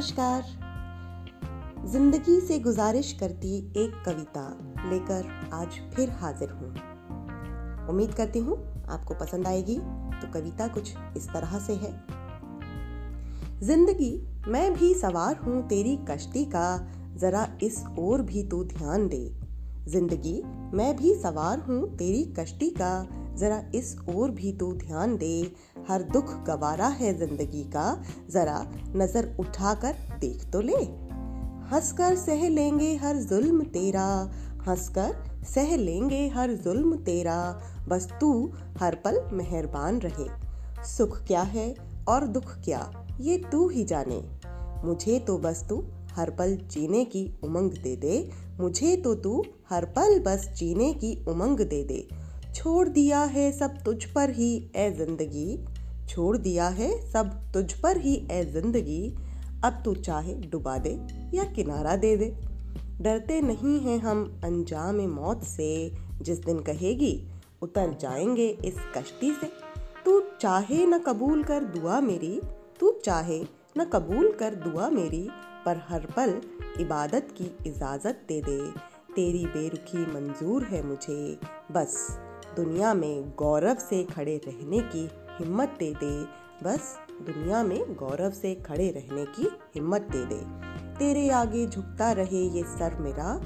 नमस्कार। ज़िंदगी से गुजारिश करती एक कविता लेकर आज फिर हाजिर हूँ। उम्मीद करती हूँ आपको पसंद आएगी तो कविता कुछ इस तरह से है। ज़िंदगी, मैं भी सवार हूँ तेरी कश्ती का, जरा इस ओर भी तू ध्यान दे। ज़िंदगी, मैं भी सवार हूँ तेरी कश्ती का, जरा इस ओर भी तू ध्यान दे। हर दुख गवारा है ज़िंदगी का, जरा नज़र उठाकर देख तो ले। हंसकर सह लेंगे हर जुल्म तेरा, हंसकर सह लेंगे हर जुल्म तेरा, बस तू हर पल मेहरबान रहे। सुख क्या है और दुख क्या, ये तू ही जाने। मुझे तो बस तू हर पल जीने की उमंग दे दे, मुझे तो तू हर पल बस जीने की उमंग दे दे। छोड़ दिया है सब तुझ पर ही ए ज़िंदगी। छोड़ दिया है सब तुझ पर ही ए ज़िंदगी। अब तू चाहे डुबा दे या किनारा दे दे। डरते नहीं हैं हम अंजाम मौत से। जिस दिन कहेगी, उतर जाएँगे इस कश्ती से। तू चाहे न कबूल कर दुआ मेरी, तू चाहे न कबूल कर दुआ मेरी, पर हर पल इबादत की इजाज़त दे दे। तेरी बेरुखी मंजूर है मुझे, बस। दुनिया में गौरव से खड़े रहने की हिम्मत दे दे। बस, दुनिया में गौरव से खड़े रहने की हिम्मत दे दे। तेरे आगे झुकता रहे ये सर मेरा,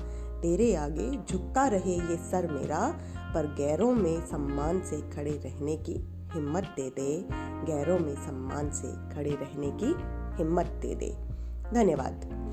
तेरे आगे झुकता रहे ये सर मेरा, पर गैरों में सम्मान से खड़े रहने की हिम्मत दे दे। गैरों में सम्मान से खड़े रहने की हिम्मत दे दे। धन्यवाद।